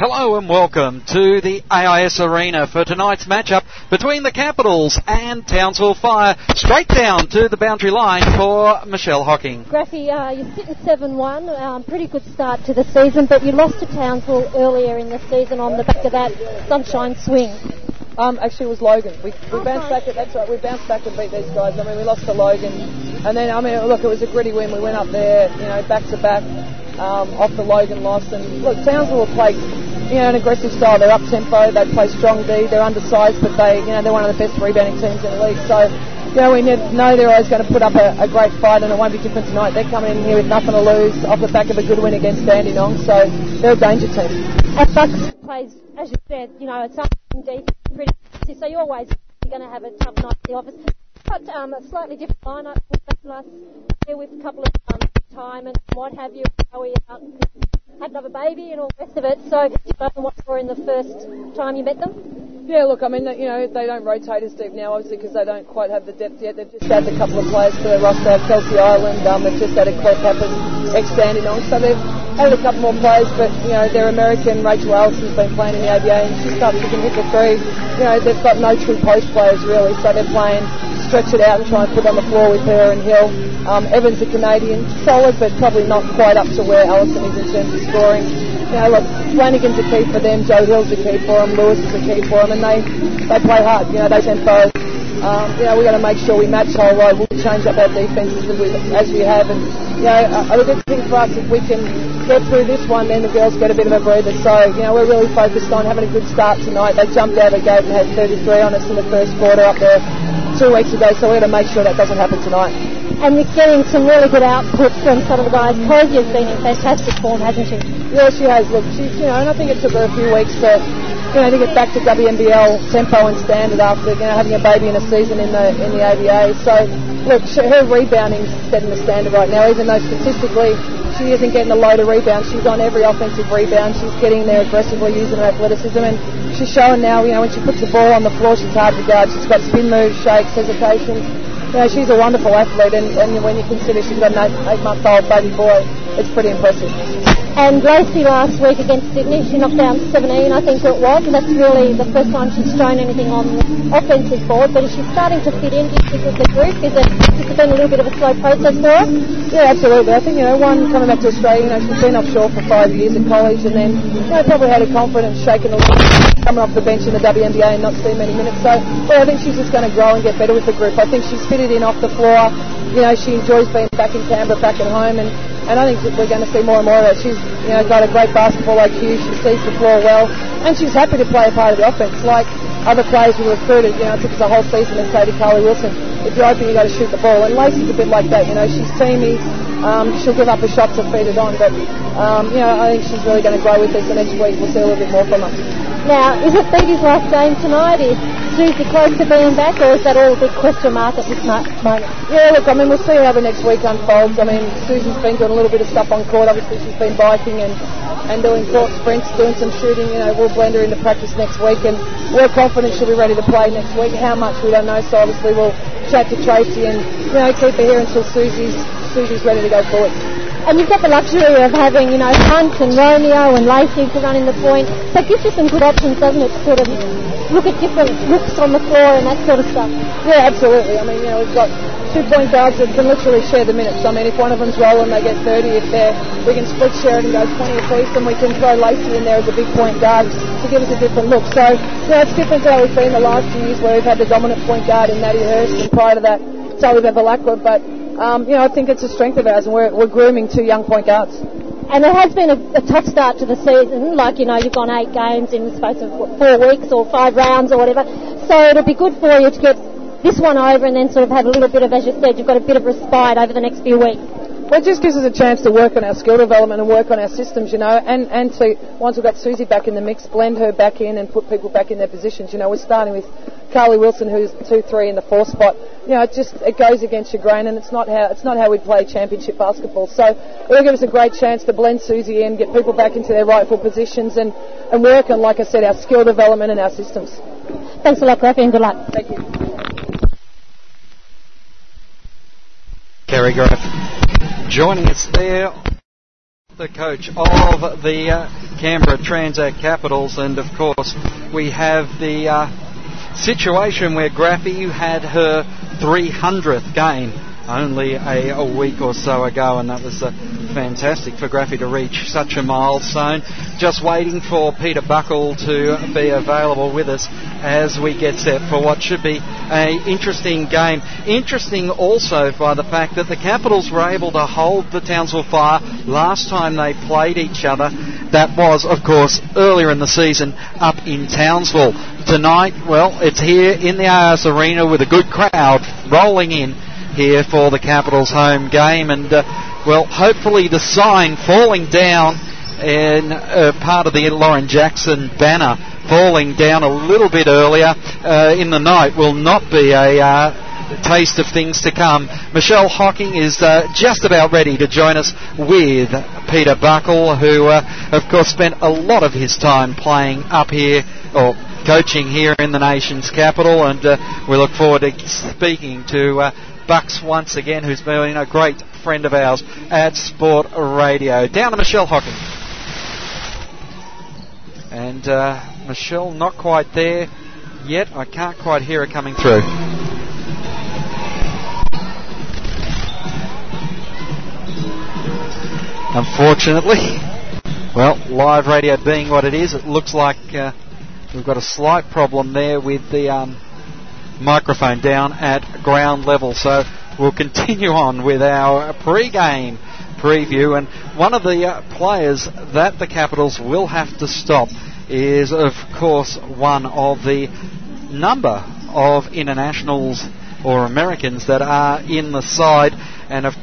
Hello and welcome to the AIS Arena for tonight's matchup between the Capitals and Townsville Fire. Straight down to the boundary line for Michelle Hocking. Graffy, uh, you're sitting 7-1, um, pretty good start to the season, but you lost to Townsville earlier in the season on the back of that sunshine swing. Um, actually, it was Logan. We, we bounced back. That's right. We bounced back and beat these guys. I mean, we lost to Logan, and then I mean, look, it was a gritty win. We went up there, you know, back to back um, off the Logan loss, and look, Townsville will play, you know, an aggressive style. They're up tempo. They play strong D. They're undersized, but they, you know, they're one of the best rebounding teams in the league. So. You know, we know they're always going to put up a, a great fight, and it won't be different tonight. They're coming in here with nothing to lose off the back of a good win against Dandenong, so they're a danger team. At Bucks plays, as you said, you know, it's up deep, pretty so you're always going to have a tough night at the office. But um, a slightly different lineup last year with a couple of um, time and what have you. We out had another baby and all the rest of it. So you know what for in the first time you met them? Yeah, look, I mean, you know, they don't rotate as deep now, obviously, because they don't quite have the depth yet. They've just added a couple of players to their roster. Kelsey Island, um, they've just added Claire Peppers, expanding on. So they've added a couple more players, but, you know, their American Rachel Allison's been playing in the ABA, and she starts to hit the three. You know, they've got no true post players, really, so they're playing stretch it out and try and put on the floor with her and Hill. Um, Evans, a Canadian, solid, but probably not quite up to where Allison is in terms of scoring. You know, look, Flanagan's a key for them, Joe Hill's a key for them, Lewis is a key for them, and they, they play hard. You know, they tempo. Um, you know, we've got to make sure we match whole road. We'll change up our defences as we have. And, you know, a good thing for us if we can get through this one, then the girls get a bit of a breather. So, you know, we're really focused on having a good start tonight. They jumped out of the gate and had 33 on us in the first quarter up there two weeks ago, so we're going to make sure that doesn't happen tonight. And you're getting some really good output from some of the guys. Posia's been in fantastic form, hasn't she? Yeah, she has. Look, she, you know, and I think it took her a few weeks to, you know, to get back to WNBL tempo and standard after, you know, having a baby in a season in the in the ABA. So, look, her rebounding's setting the standard right now, even though statistically she isn't getting a load of rebounds. She's on every offensive rebound. She's getting there aggressively using her athleticism, and she's showing now. You know, when she puts the ball on the floor, she's hard to guard. She's got spin moves, shakes, hesitation. You know, she's a wonderful athlete, and, and when you consider she's got an eight, eight-month-old baby boy, it's pretty impressive. And Lacey last week against Sydney, she knocked down 17, I think it was, and that's really the first time she's shown anything on the offensive board. But is she starting to fit in with the group? Is it, has it been a little bit of a slow process for her? Yeah, absolutely. I think, you know, one, coming back to Australia, you know, she's been offshore for five years at college, and then, you know, probably had a confidence shaken a little coming off the bench in the WNBA and not seeing many minutes. So, well, I think she's just going to grow and get better with the group. I think she's fitted in off the floor. You know, she enjoys being back in Canberra, back at home, and and I think we're going to see more and more of her. She's you know got a great basketball IQ. She sees the floor well, and she's happy to play a part of the offense. Like other players we recruited, you know, it took us a whole season to say to Carly Wilson, if you're open, you got to shoot the ball. And Lacey's a bit like that. You know, she's teamy. Um, she'll give up a shot to feed it on, but um, you know, I think she's really going to grow with us. And next week we'll see a little bit more from her. Now, is it Phoebe's last game tonight? Is Susie close to being back, or is that all a big question mark at this moment? Yeah, look, I mean, we'll see how the next week unfolds. I mean, Susie's been doing a little bit of stuff on court. Obviously, she's been biking and, and doing court sprints, doing some shooting. You know, we'll blend her into practice next week, and we're confident she'll be ready to play next week. How much, we don't know, so obviously we'll chat to Tracy and, you know, keep her here until Susie's, Susie's ready to go forward. And you've got the luxury of having, you know, Hunt and Romeo and Lacey to run in the point. So it gives you some good options, doesn't it, to sort of look at different looks on the floor and that sort of stuff. Yeah, absolutely. I mean, you know, we've got two point guards that can literally share the minutes. I mean, if one of them's rolling, they get 30. If they're, we can split share it and go 20 apiece, and we can throw Lacey in there as a big point guard to give us a different look. So, you know, it's different to how we've been the last few years where we've had the dominant point guard in Maddie Hurst, and prior to that, Sally Bevilaqua. But um, you know, I think it's a strength of ours, and we're, we're grooming two young point guards. And it has been a, a, tough start to the season. Like, you know, you've gone eight games in the space of what, four weeks or five rounds or whatever. So it'll be good for you to get this one over and then sort of have a little bit of, as you said, you've got a bit of respite over the next few weeks. Well, it just gives us a chance to work on our skill development and work on our systems, you know, and, and to, once we've got Susie back in the mix, blend her back in and put people back in their positions. You know, we're starting with Carly Wilson, who's 2-3 in the four spot. You know, it just, it goes against your grain and it's not how, it's not how we play championship basketball. So it'll give us a great chance to blend Susie in, get people back into their rightful positions and, and work on, like I said, our skill development and our systems. Thanks a lot, Graffy, and good luck. Thank you. Carrie Graf joining us there the coach of the uh, Canberra Transact Capitals, and of course we have the uh, situation where Graffy had her 300th game only a, a, week or so ago, and that was fantastic for Graffy to reach such a milestone. Just waiting for Peter Buckle to be available with us as we get set for what should be an interesting game. Interesting also by the fact that the Capitals were able to hold the Townsville Fire last time they played each other. That was, of course, earlier in the season up in Townsville. Tonight, well, it's here in the AIS Arena with a good crowd rolling in here for the Capitals home game, and uh, well, hopefully the sign falling down and uh, part of the Lauren Jackson banner falling down a little bit earlier uh, in the night will not be a uh, taste of things to come. Michelle Hocking is uh, just about ready to join us with Peter Buckle, who, uh, of course, spent a lot of his time playing up here, or coaching here in the nation's capital, and uh, we look forward to speaking to Bucks once again, who's been a great friend of ours at Sport Radio. Down to Michelle Hocking. And uh, Michelle not quite there yet. I can't quite hear her coming through. Unfortunately, well, live radio being what it is, it looks like uh, we've got a slight problem there with the um, microphone down at ground level. So we'll continue on with our pre-game preview. And one of the uh, players that the Capitals will have to stop is, of course, one of the number of internationals or Americans that are in the side. And of